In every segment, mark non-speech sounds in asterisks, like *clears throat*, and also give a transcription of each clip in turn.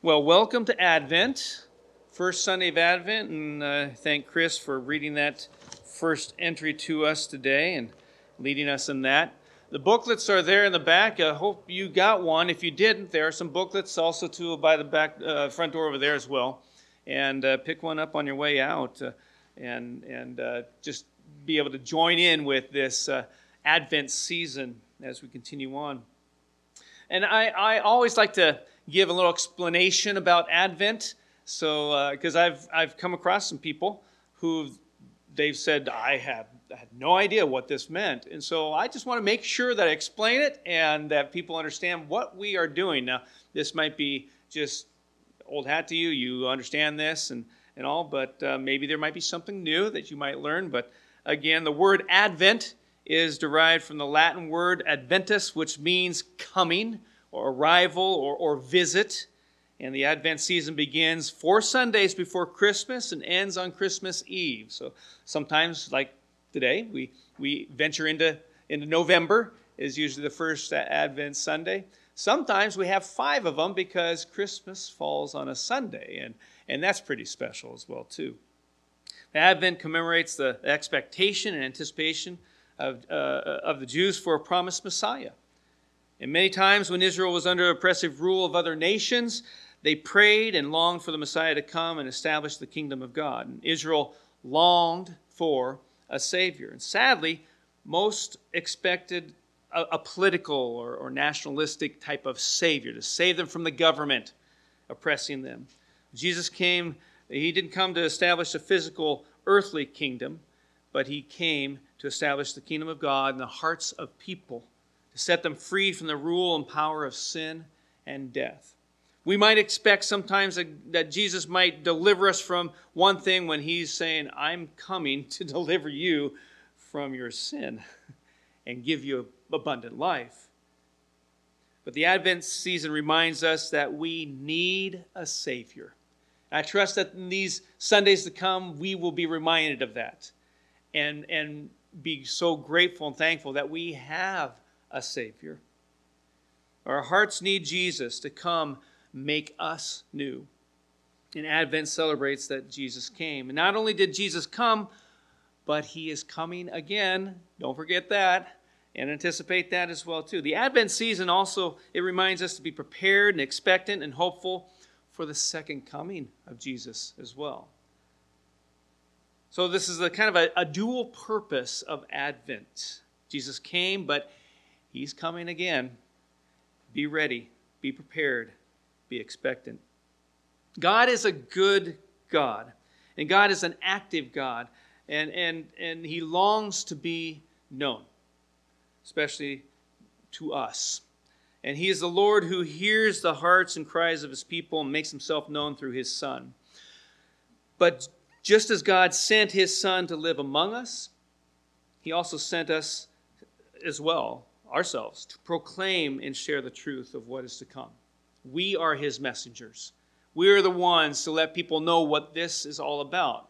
Well, welcome to Advent, first Sunday of Advent, and uh, thank Chris for reading that first entry to us today and leading us in that. The booklets are there in the back. I hope you got one. If you didn't, there are some booklets also too by the back uh, front door over there as well, and uh, pick one up on your way out, uh, and and uh, just be able to join in with this uh, Advent season as we continue on. And I, I always like to give a little explanation about Advent. So, because uh, I've, I've come across some people who they've said, I have had no idea what this meant. And so I just want to make sure that I explain it and that people understand what we are doing. Now, this might be just old hat to you. You understand this and, and all, but uh, maybe there might be something new that you might learn. But again, the word Advent is derived from the Latin word adventus, which means coming or arrival or, or visit. And the Advent season begins four Sundays before Christmas and ends on Christmas Eve. So sometimes, like today, we, we venture into, into November, is usually the first Advent Sunday. Sometimes we have five of them because Christmas falls on a Sunday, and, and that's pretty special as well, too. Advent commemorates the expectation and anticipation of, uh, of the Jews for a promised Messiah. And many times when Israel was under oppressive rule of other nations, they prayed and longed for the Messiah to come and establish the kingdom of God. And Israel longed for a Savior. And sadly, most expected a, a political or, or nationalistic type of Savior to save them from the government oppressing them. Jesus came, he didn't come to establish a physical earthly kingdom, but he came to establish the kingdom of God in the hearts of people set them free from the rule and power of sin and death. We might expect sometimes that Jesus might deliver us from one thing when he's saying, I'm coming to *laughs* deliver you from your sin *laughs* and give you abundant life. But the Advent season reminds us that we need a Savior. I trust that in these Sundays to come, we will be reminded of that and, and be so grateful and thankful that we have a Savior. Our hearts need Jesus to come make us new. And Advent celebrates that Jesus came. And not only did Jesus come, but he is coming again. Don't forget that and anticipate that as well too. The Advent season also it reminds us to be prepared and expectant and hopeful for the second coming of Jesus as well. So this is a kind of a, a dual purpose of Advent. Jesus came, but He's coming again. Be ready, be prepared, be expectant. God is a good God, and God is an active God, and, and, and He longs to be known, especially to us. And He is the Lord who hears the hearts and cries of His people and makes Himself known through His Son. But just as God sent His Son to live among us, He also sent us as well ourselves to proclaim and share the truth of what is to come. We are his messengers. We are the ones to let people know what this is all about.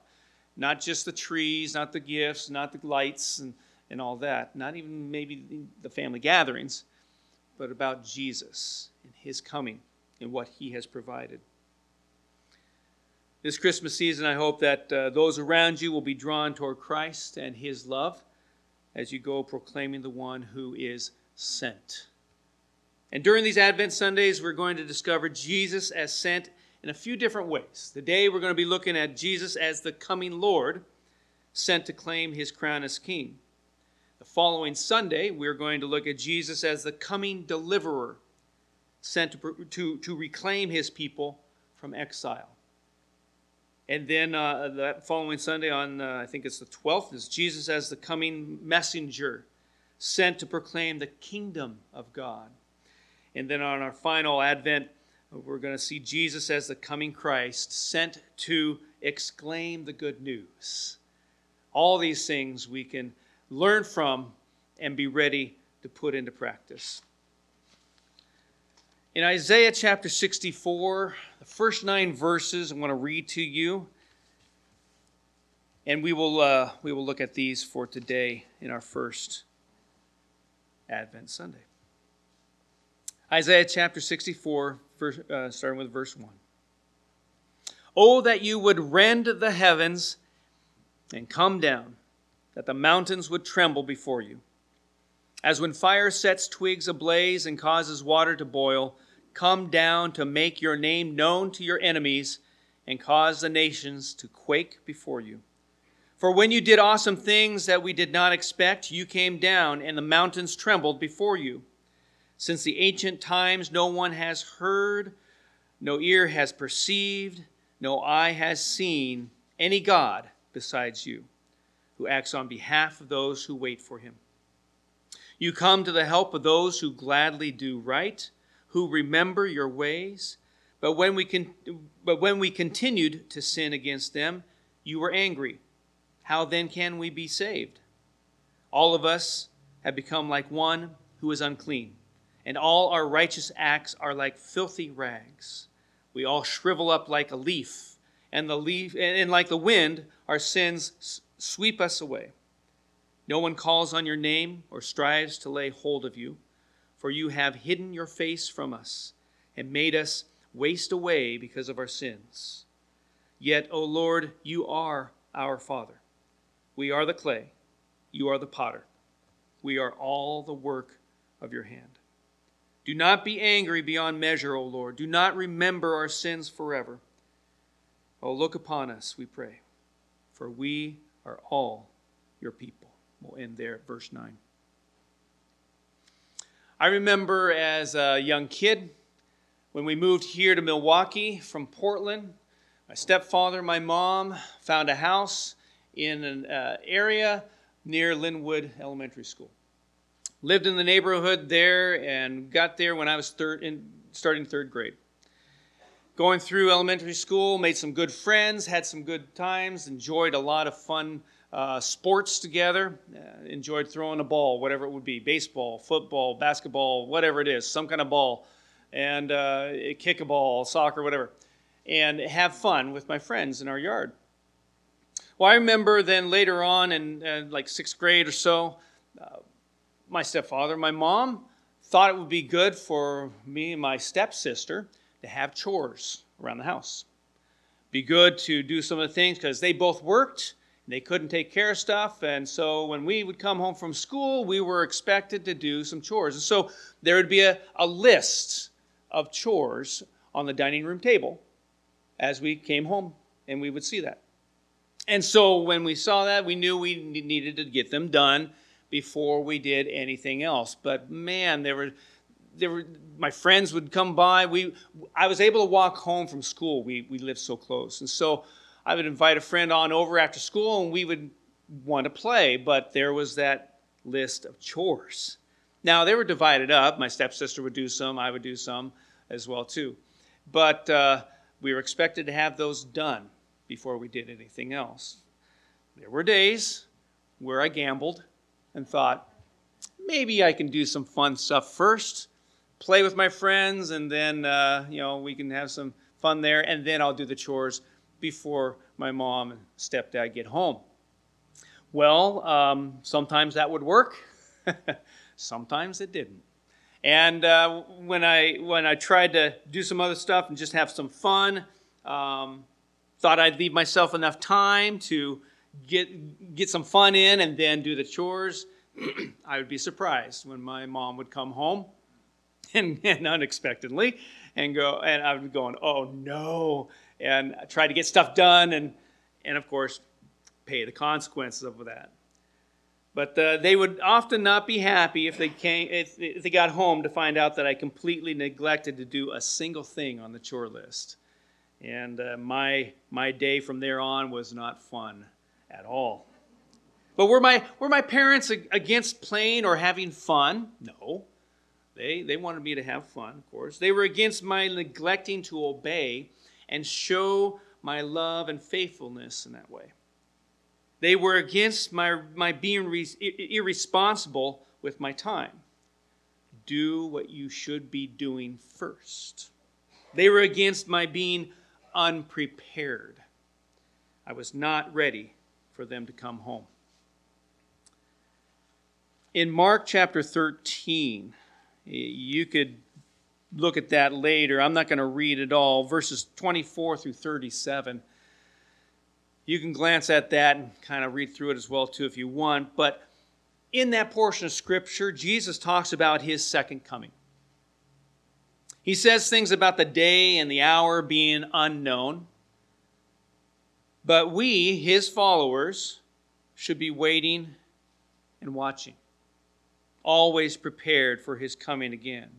Not just the trees, not the gifts, not the lights and, and all that, not even maybe the family gatherings, but about Jesus and his coming and what he has provided. This Christmas season, I hope that uh, those around you will be drawn toward Christ and his love as you go proclaiming the one who is sent. And during these Advent Sundays, we're going to discover Jesus as sent in a few different ways. Today, we're going to be looking at Jesus as the coming Lord, sent to claim his crown as king. The following Sunday, we're going to look at Jesus as the coming deliverer, sent to, to, to reclaim his people from exile. And then uh, that following Sunday, on uh, I think it's the 12th, is Jesus as the coming messenger sent to proclaim the kingdom of God. And then on our final Advent, we're going to see Jesus as the coming Christ sent to exclaim the good news. All these things we can learn from and be ready to put into practice. In Isaiah chapter 64, the first nine verses I want to read to you. And we will, uh, we will look at these for today in our first Advent Sunday. Isaiah chapter 64, verse, uh, starting with verse 1. Oh, that you would rend the heavens and come down, that the mountains would tremble before you. As when fire sets twigs ablaze and causes water to boil, come down to make your name known to your enemies and cause the nations to quake before you. For when you did awesome things that we did not expect, you came down, and the mountains trembled before you. Since the ancient times, no one has heard, no ear has perceived, no eye has seen any God besides you, who acts on behalf of those who wait for him. You come to the help of those who gladly do right, who remember your ways. But when we, con- but when we continued to sin against them, you were angry how then can we be saved? All of us have become like one who is unclean, and all our righteous acts are like filthy rags. We all shrivel up like a leaf, and the leaf and like the wind, our sins sweep us away. No one calls on your name or strives to lay hold of you, for you have hidden your face from us and made us waste away because of our sins. Yet, O Lord, you are our Father. We are the clay, you are the potter. We are all the work of your hand. Do not be angry beyond measure, O Lord. Do not remember our sins forever. Oh, look upon us, we pray, for we are all your people. We'll end there at verse 9. I remember as a young kid when we moved here to Milwaukee from Portland, my stepfather, my mom found a house in an uh, area near Linwood Elementary School. Lived in the neighborhood there and got there when I was third in, starting third grade. Going through elementary school, made some good friends, had some good times, enjoyed a lot of fun uh, sports together. Uh, enjoyed throwing a ball, whatever it would be baseball, football, basketball, whatever it is, some kind of ball, and uh, kick a ball, soccer, whatever. And have fun with my friends in our yard. Well, I remember then later on in uh, like sixth grade or so, uh, my stepfather, my mom, thought it would be good for me and my stepsister to have chores around the house. Be good to do some of the things because they both worked. They couldn't take care of stuff. And so when we would come home from school, we were expected to do some chores. And so there would be a, a list of chores on the dining room table as we came home, and we would see that. And so when we saw that, we knew we needed to get them done before we did anything else. But man, there were there were my friends would come by. We I was able to walk home from school. We we lived so close. And so I would invite a friend on over after school and we would want to play, but there was that list of chores. Now they were divided up. My stepsister would do some, I would do some as well too. But uh, we were expected to have those done before we did anything else. There were days where I gambled and thought, maybe I can do some fun stuff first, play with my friends, and then, uh, you know, we can have some fun there, and then I'll do the chores before my mom and stepdad get home. Well, um, sometimes that would work, *laughs* sometimes it didn't. And uh, when I when I tried to do some other stuff and just have some fun, um, thought I'd leave myself enough time to get get some fun in and then do the chores. *clears throat* I would be surprised when my mom would come home *laughs* and, and unexpectedly and go and I would be going, "Oh no." And try to get stuff done and and of course pay the consequences of that. But uh, they would often not be happy if they came if, if they got home to find out that I completely neglected to do a single thing on the chore list. And uh, my, my day from there on was not fun at all. But were my, were my parents against playing or having fun? No. They, they wanted me to have fun, of course. They were against my neglecting to obey and show my love and faithfulness in that way. They were against my, my being re- irresponsible with my time. Do what you should be doing first. They were against my being unprepared. I was not ready for them to come home. In Mark chapter 13, you could look at that later. I'm not going to read it all. Verses 24 through 37. You can glance at that and kind of read through it as well too if you want, but in that portion of scripture, Jesus talks about his second coming. He says things about the day and the hour being unknown. But we, his followers, should be waiting and watching, always prepared for his coming again.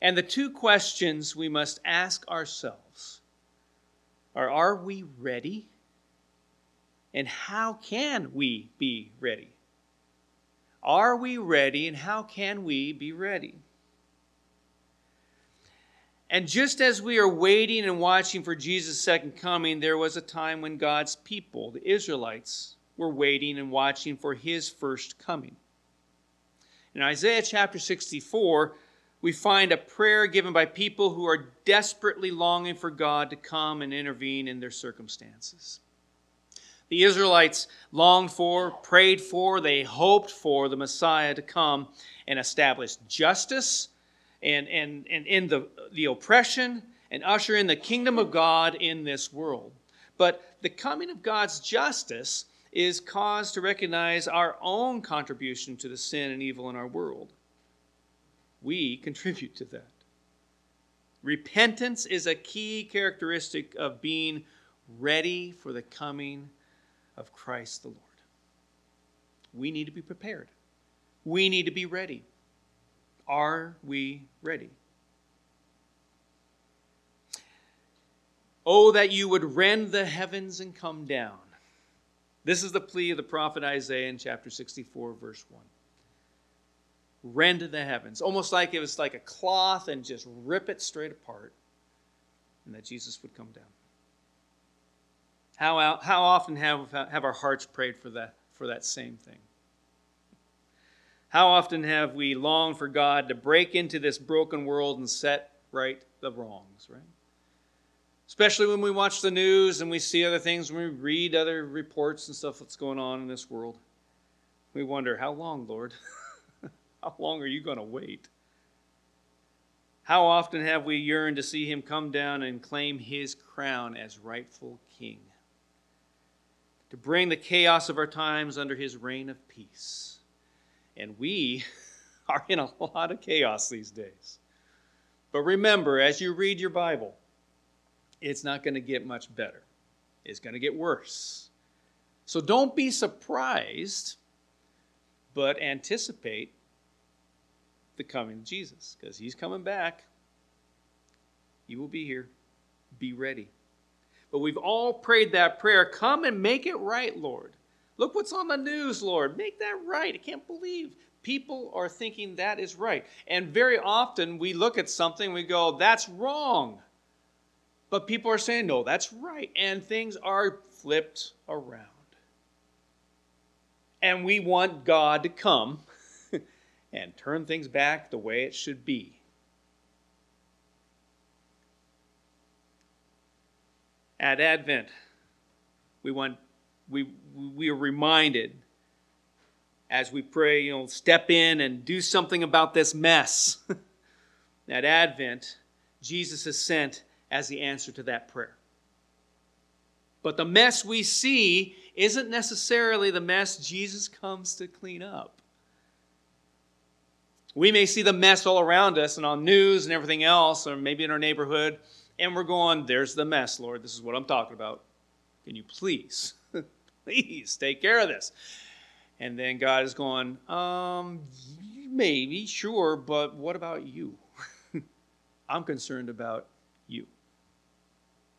And the two questions we must ask ourselves are Are we ready? And how can we be ready? Are we ready, and how can we be ready? And just as we are waiting and watching for Jesus' second coming, there was a time when God's people, the Israelites, were waiting and watching for his first coming. In Isaiah chapter 64, we find a prayer given by people who are desperately longing for God to come and intervene in their circumstances. The Israelites longed for, prayed for, they hoped for the Messiah to come and establish justice and, and, and end the, the oppression and usher in the kingdom of God in this world. But the coming of God's justice is cause to recognize our own contribution to the sin and evil in our world. We contribute to that. Repentance is a key characteristic of being ready for the coming of Christ the Lord. We need to be prepared. We need to be ready. Are we ready? Oh, that you would rend the heavens and come down. This is the plea of the prophet Isaiah in chapter 64, verse 1. Rend the heavens, almost like it was like a cloth and just rip it straight apart, and that Jesus would come down. How, how often have, have our hearts prayed for that, for that same thing? How often have we longed for God to break into this broken world and set right the wrongs, right? Especially when we watch the news and we see other things, when we read other reports and stuff that's going on in this world. We wonder, how long, Lord? *laughs* how long are you going to wait? How often have we yearned to see him come down and claim his crown as rightful king? to bring the chaos of our times under his reign of peace. And we *laughs* are in a lot of chaos these days. But remember, as you read your Bible, it's not going to get much better, it's going to get worse. So don't be surprised, but anticipate the coming of Jesus because he's coming back. He will be here. Be ready. But we've all prayed that prayer. Come and make it right, Lord. Look what's on the news, Lord. Make that right. I can't believe people are thinking that is right. And very often we look at something, we go, that's wrong. But people are saying, no, that's right. And things are flipped around. And we want God to come and turn things back the way it should be. at Advent, we want we we are reminded as we pray, you know, step in and do something about this mess. *laughs* at Advent, Jesus is sent as the answer to that prayer. But the mess we see isn't necessarily the mess Jesus comes to clean up. We may see the mess all around us and on news and everything else, or maybe in our neighborhood, and we're going, there's the mess, Lord. This is what I'm talking about. Can you please, *laughs* please take care of this? And then God is going, um, maybe, sure, but what about you? *laughs* I'm concerned about you.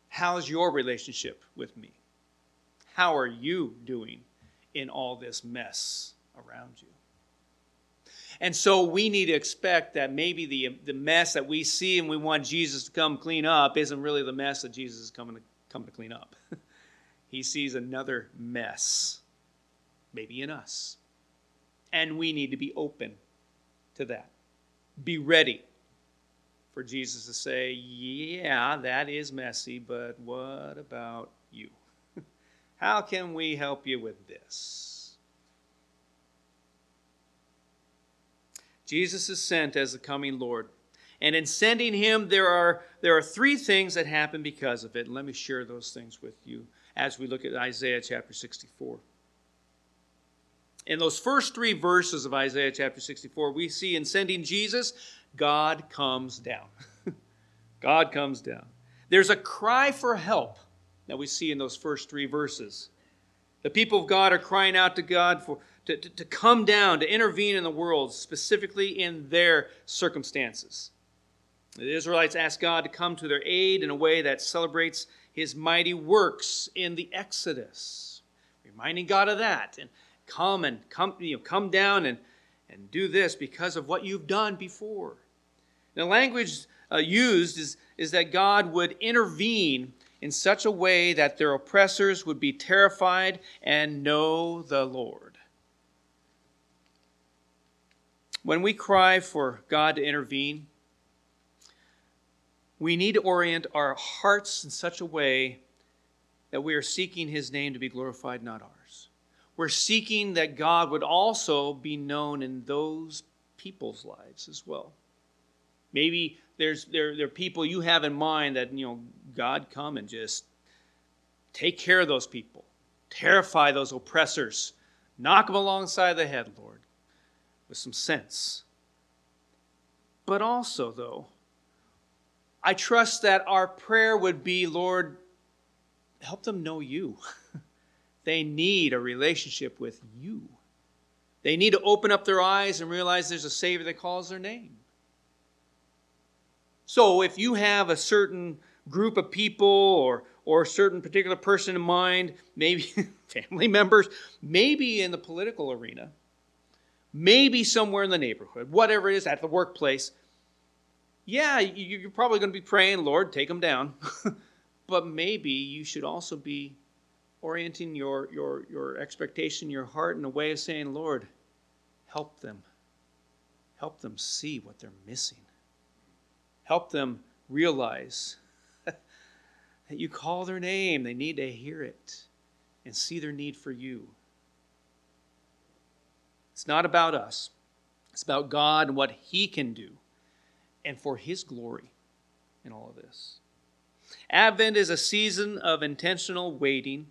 How's your relationship with me? How are you doing in all this mess around you? And so we need to expect that maybe the, the mess that we see and we want Jesus to come clean up isn't really the mess that Jesus is coming to come to clean up. *laughs* he sees another mess, maybe in us. And we need to be open to that. Be ready for Jesus to say, Yeah, that is messy, but what about you? *laughs* How can we help you with this? Jesus is sent as the coming Lord. And in sending him, there are, there are three things that happen because of it. And let me share those things with you as we look at Isaiah chapter 64. In those first three verses of Isaiah chapter 64, we see in sending Jesus, God comes down. *laughs* God comes down. There's a cry for help that we see in those first three verses. The people of God are crying out to God for, to, to, to come down, to intervene in the world, specifically in their circumstances. The Israelites ask God to come to their aid in a way that celebrates his mighty works in the Exodus, reminding God of that. And come and come, you know, come down and, and do this because of what you've done before. The language uh, used is, is that God would intervene in such a way that their oppressors would be terrified and know the Lord. When we cry for God to intervene, we need to orient our hearts in such a way that we are seeking His name to be glorified, not ours. We're seeking that God would also be known in those people's lives as well. Maybe there's there, there are people you have in mind that you know God come and just take care of those people, terrify those oppressors, knock them alongside the head, Lord, with some sense. But also, though, I trust that our prayer would be, Lord, help them know you. *laughs* they need a relationship with you. They need to open up their eyes and realize there's a Savior that calls their name. So if you have a certain group of people or, or a certain particular person in mind, maybe *laughs* family members, maybe in the political arena, maybe somewhere in the neighborhood, whatever it is, at the workplace, yeah, you're probably going to be praying, Lord, take them down. *laughs* but maybe you should also be orienting your, your, your expectation, your heart in a way of saying, Lord, help them. Help them see what they're missing. Help them realize *laughs* that you call their name. They need to hear it and see their need for you. It's not about us, it's about God and what He can do and for His glory in all of this. Advent is a season of intentional waiting,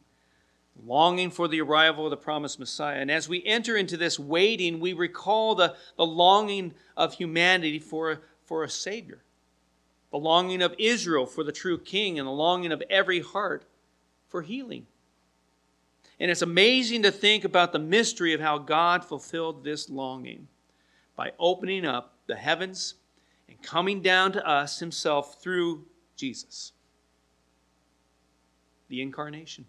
longing for the arrival of the promised Messiah. And as we enter into this waiting, we recall the, the longing of humanity for, for a Savior the longing of Israel for the true king, and the longing of every heart for healing. And it's amazing to think about the mystery of how God fulfilled this longing by opening up the heavens and coming down to us himself through Jesus. The incarnation.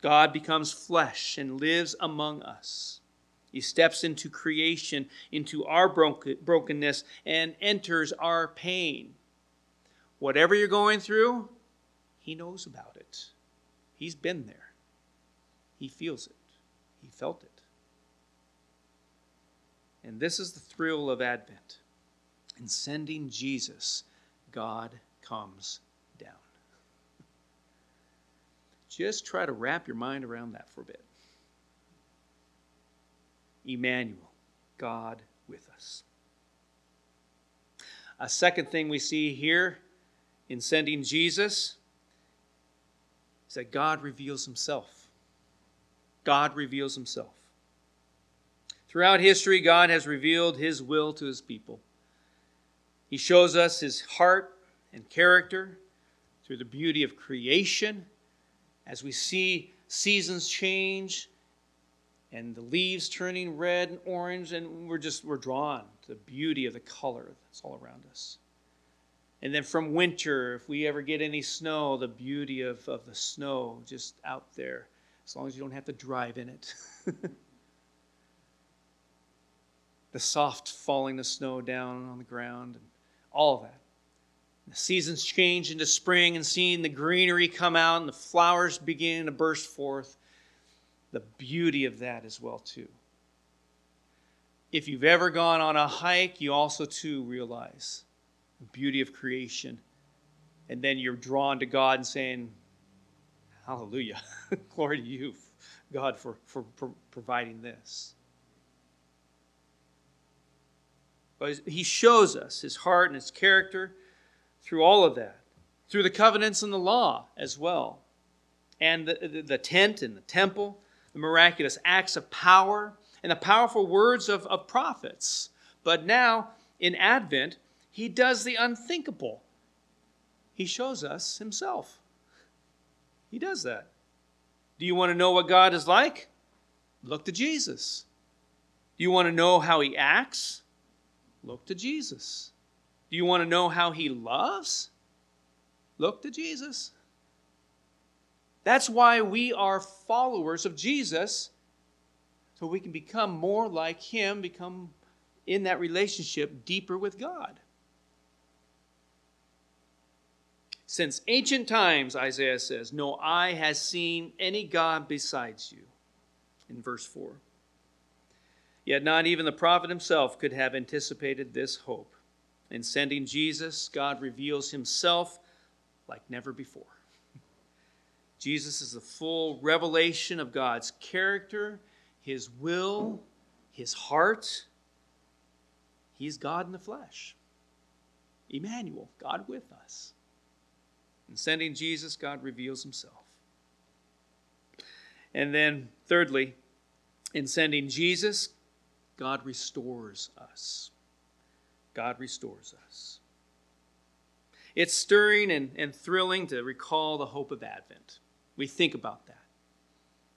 God becomes flesh and lives among us. He steps into creation, into our brokenness, and enters our pain. Whatever you're going through, He knows about it. He's been there. He feels it. He felt it. And this is the thrill of Advent. In sending Jesus, God comes down. *laughs* Just try to wrap your mind around that for a bit. Emmanuel, God with us. A second thing we see here in sending Jesus is that God reveals himself. God reveals himself. Throughout history, God has revealed his will to his people. He shows us his heart and character through the beauty of creation as we see seasons change and the leaves turning red and orange, and we're just we're drawn to the beauty of the color that's all around us. And then from winter, if we ever get any snow, the beauty of, of the snow just out there, as long as you don't have to drive in it. *laughs* the soft falling of snow down on the ground, and all of that. The seasons change into spring and seeing the greenery come out and the flowers begin to burst forth the beauty of that as well too. If you've ever gone on a hike, you also too realize the beauty of creation. And then you're drawn to God and saying, Hallelujah. *laughs* Glory to you, God, for, for, for providing this. But he shows us his heart and his character through all of that, through the covenants and the law as well, and the, the, the tent and the temple, the miraculous acts of power, and the powerful words of, of prophets. But now, in Advent, he does the unthinkable. He shows us himself. He does that. Do you want to know what God is like? Look to Jesus. Do you want to know how he acts? Look to Jesus. Do you want to know how he loves? Look to Jesus. That's why we are followers of Jesus, so we can become more like him, become in that relationship deeper with God. Since ancient times, Isaiah says, no eye has seen any God besides you. In verse 4. Yet not even the prophet himself could have anticipated this hope. In sending Jesus, God reveals himself like never before. *laughs* Jesus is the full revelation of God's character, his will, his heart. He's God in the flesh. Emmanuel, God with us. In sending Jesus, God reveals himself. And then, thirdly, in sending Jesus, God restores us. God restores us. It's stirring and, and thrilling to recall the hope of Advent. We think about that.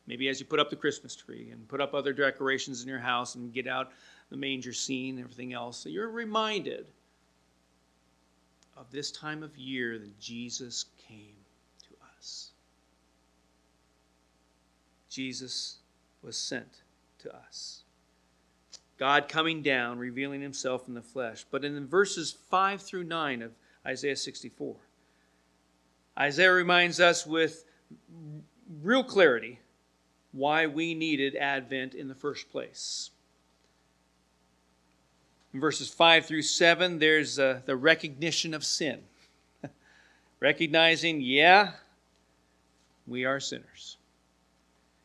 Maybe as you put up the Christmas tree and put up other decorations in your house and get out the manger scene and everything else, so you're reminded of this time of year that Jesus came to us. Jesus was sent to us. God coming down, revealing himself in the flesh. But in verses 5 through 9 of Isaiah 64, Isaiah reminds us with real clarity why we needed Advent in the first place. In verses 5 through 7, there's uh, the recognition of sin. *laughs* Recognizing, yeah, we are sinners.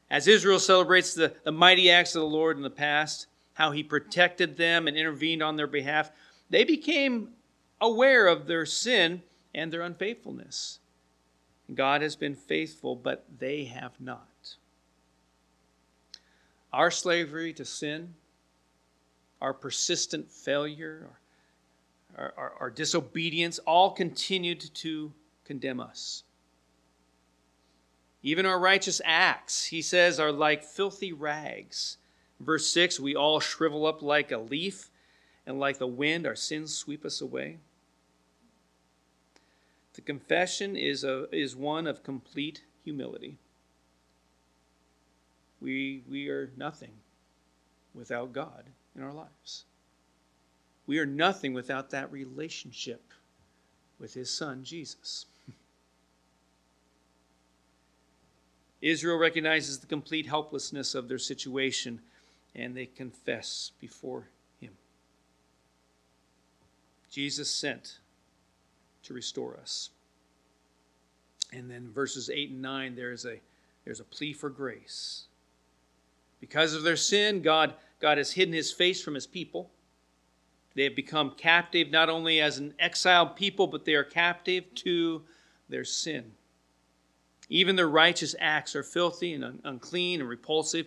As Israel celebrates the, the mighty acts of the Lord in the past, how he protected them and intervened on their behalf, they became aware of their sin and their unfaithfulness. God has been faithful, but they have not. Our slavery to sin our persistent failure, our, our, our disobedience, all continued to condemn us. Even our righteous acts, he says, are like filthy rags. Verse 6 We all shrivel up like a leaf, and like the wind, our sins sweep us away. The confession is, a, is one of complete humility. We, we are nothing without God in our lives. We are nothing without that relationship with his son, Jesus. *laughs* Israel recognizes the complete helplessness of their situation and they confess before him. Jesus sent to restore us. And then verses 8 and 9 there is a there's a plea for grace. Because of their sin, God God has hidden his face from his people. They have become captive not only as an exiled people, but they are captive to their sin. Even their righteous acts are filthy and un- unclean and repulsive.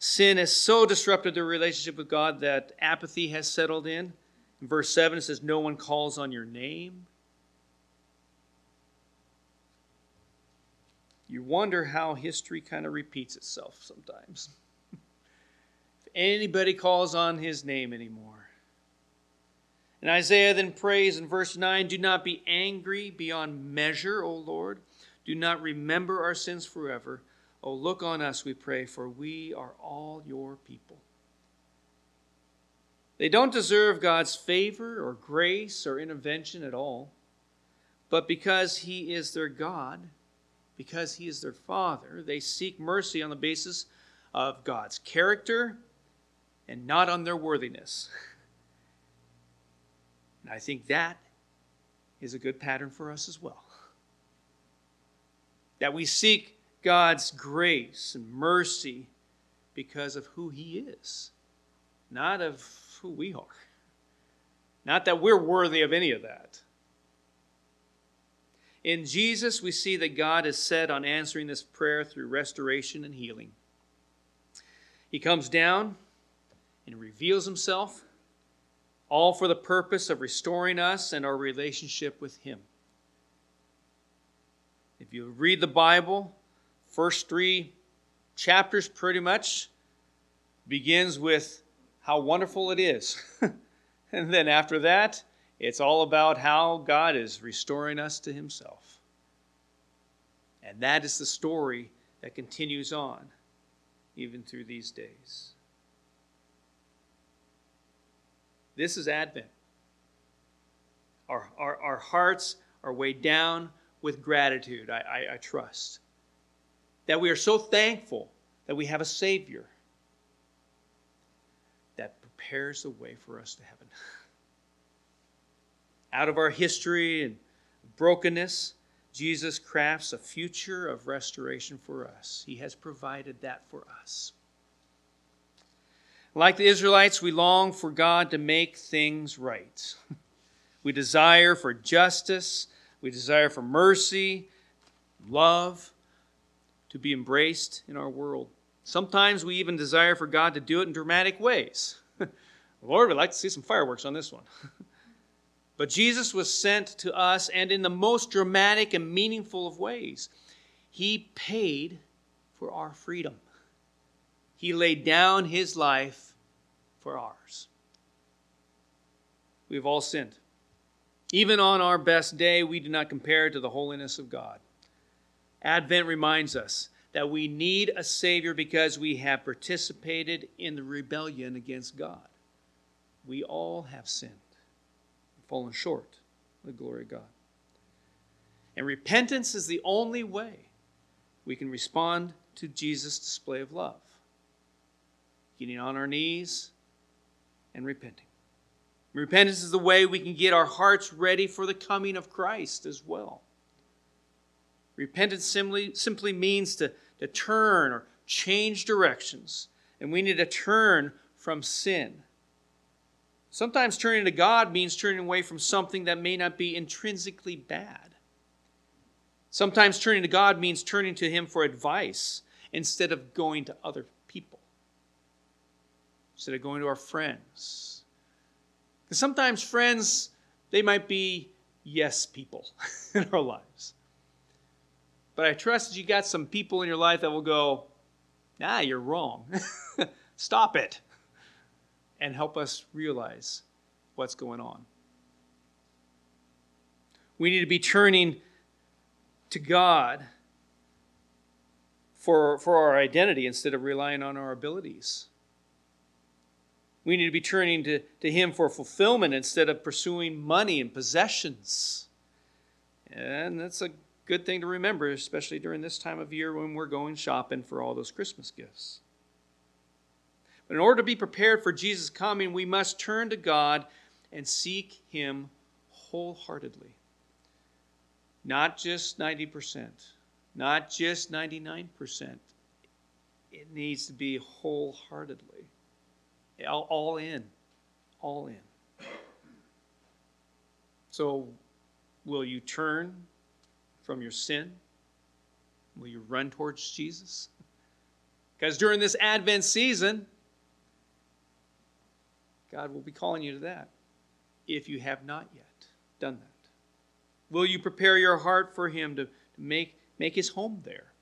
Sin has so disrupted their relationship with God that apathy has settled in. In verse 7, it says, No one calls on your name. You wonder how history kind of repeats itself sometimes anybody calls on his name anymore. And Isaiah then prays in verse 9 Do not be angry beyond measure, O Lord. Do not remember our sins forever. Oh, look on us, we pray, for we are all your people. They don't deserve God's favor or grace or intervention at all. But because He is their God, because He is their Father, they seek mercy on the basis of God's character and not on their worthiness. And I think that is a good pattern for us as well. That we seek God's grace and mercy because of who He is, not of who we are. Not that we're worthy of any of that. In Jesus, we see that God is set on answering this prayer through restoration and healing. He comes down and reveals himself, all for the purpose of restoring us and our relationship with Him. If you read the Bible, first three chapters pretty much begins with how wonderful it is. *laughs* and then after that, it's all about how God is restoring us to Himself. And that is the story that continues on even through these days. This is Advent. Our, our, our hearts are weighed down with gratitude, I, I, I trust. That we are so thankful that we have a Savior that prepares the way for us to heaven. *laughs* Out of our history and brokenness, Jesus crafts a future of restoration for us. He has provided that for us. Like the Israelites, we long for God to make things right. *laughs* We desire for justice, we desire for mercy, love to be embraced in our world. Sometimes we even desire for God to do it in dramatic ways. *laughs* Lord, we'd like to see some fireworks on this one. *laughs* But Jesus was sent to us, and in the most dramatic and meaningful of ways. He paid for our freedom, He laid down His life for ours. We've all sinned. Even on our best day, we do not compare to the holiness of God. Advent reminds us that we need a Savior because we have participated in the rebellion against God. We all have sinned fallen short of the glory of God. And repentance is the only way we can respond to Jesus' display of love getting on our knees and repenting. Repentance is the way we can get our hearts ready for the coming of Christ as well. Repentance simply, simply means to, to turn or change directions, and we need to turn from sin Sometimes turning to God means turning away from something that may not be intrinsically bad. Sometimes turning to God means turning to Him for advice instead of going to other instead of going to our friends. Because sometimes friends, they might be yes people *laughs* in our lives. But I trust that you got some people in your life that will go, nah, you're wrong. *laughs* Stop it and help us realize what's going on. We need to be turning to God for, for our identity instead of relying on our abilities. We need to be turning to, to Him for fulfillment instead of pursuing money and possessions. And that's a good thing to remember, especially during this time of year when we're going shopping for all those Christmas gifts. But in order to be prepared for Jesus' coming, we must turn to God and seek Him wholeheartedly. Not just 90%, not just 99%. It needs to be wholeheartedly. All, all in. All in. So, will you turn from your sin? Will you run towards Jesus? Because during this Advent season, God will be calling you to that if you have not yet done that. Will you prepare your heart for Him to, make, make His home there?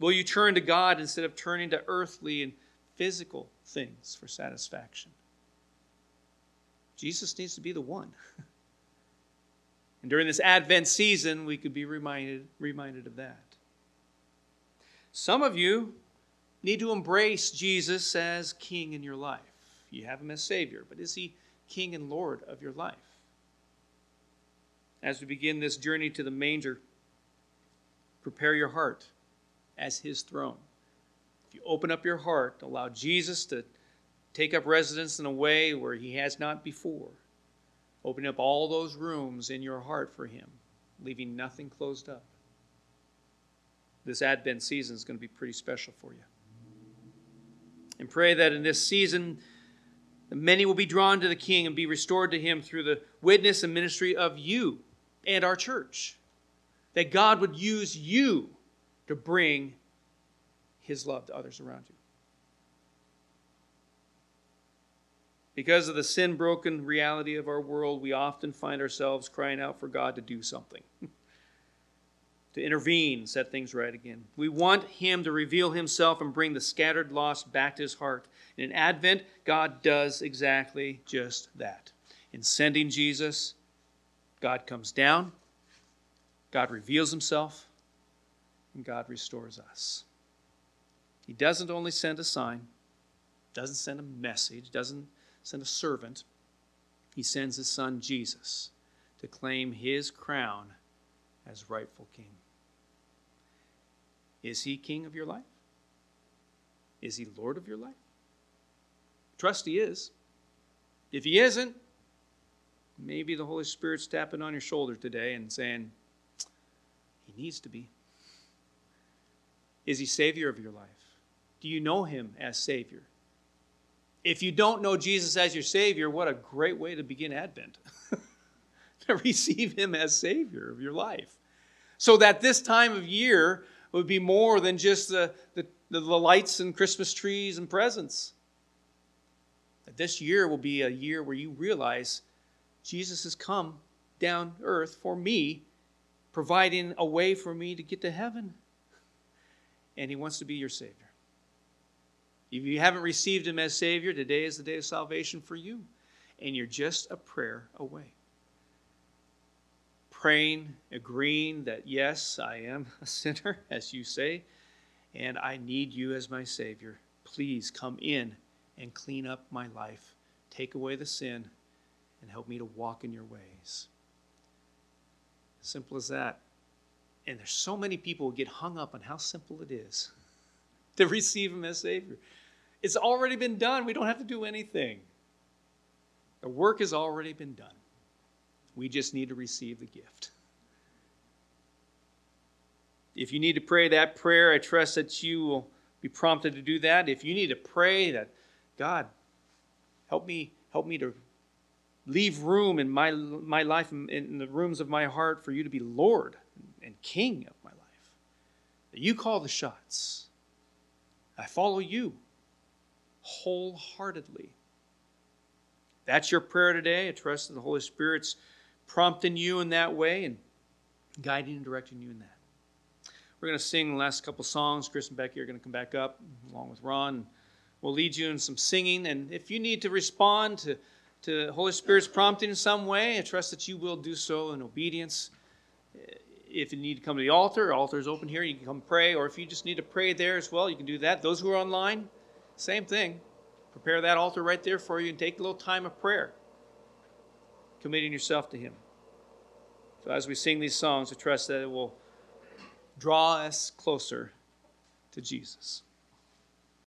Will you turn to God instead of turning to earthly and physical things for satisfaction? Jesus needs to be the one. *laughs* and during this Advent season, we could be reminded, reminded of that. Some of you need to embrace Jesus as King in your life. You have him as Savior, but is he King and Lord of your life? As we begin this journey to the manger, prepare your heart as his throne. If you open up your heart, allow Jesus to take up residence in a way where he has not before. Open up all those rooms in your heart for him, leaving nothing closed up. This Advent season is going to be pretty special for you. And pray that in this season, Many will be drawn to the King and be restored to him through the witness and ministry of you and our church. That God would use you to bring his love to others around you. Because of the sin broken reality of our world, we often find ourselves crying out for God to do something, *laughs* to intervene, set things right again. We want Him to reveal Himself and bring the scattered lost back to His heart. In Advent, God does exactly just that. In sending Jesus, God comes down, God reveals Himself, and God restores us. He doesn't only send a sign, doesn't send a message, doesn't send a servant. He sends his son Jesus to claim his crown as rightful king. Is he king of your life? Is he Lord of your life? Trust he is. If he isn't, maybe the Holy Spirit's tapping on your shoulder today and saying, he needs to be. Is he Savior of your life? Do you know him as Savior? If you don't know Jesus as your Savior, what a great way to begin Advent. *laughs* to receive him as Savior of your life. So that this time of year would be more than just the, the, the lights and Christmas trees and presents. That this year will be a year where you realize Jesus has come down earth for me, providing a way for me to get to heaven. And he wants to be your Savior. If you haven't received Him as Savior, today is the day of salvation for you. And you're just a prayer away. Praying, agreeing that, yes, I am a *laughs* sinner, as you say, and I need you as my Savior. Please come in and clean up my life. Take away the sin and help me to walk in your ways. Simple as that. And there's so many people who get hung up on how simple it is *laughs* to receive Him as Savior. It's already been done. We don't have to do anything. The work has already been done. We just need to receive the gift. If you need to pray that prayer, I trust that you will be prompted to do that. If you need to pray that, God, help me, help me to leave room in my, my life, in the rooms of my heart, for you to be Lord and King of my life. That you call the shots. I follow you wholeheartedly. That's your prayer today. I trust that the Holy Spirit's prompting you in that way and guiding and directing you in that. We're going to sing the last couple songs. Chris and Becky are going to come back up along with Ron. We'll lead you in some singing. And if you need to respond to, to Holy Spirit's prompting in some way, I trust that you will do so in obedience. If you need to come to the altar, altar is open here. You can come pray. Or if you just need to pray there as well, you can do that. Those who are online, same thing. Prepare that altar right there for you and take a little time of prayer, committing yourself to Him. So as we sing these songs, I trust that it will draw us closer to Jesus.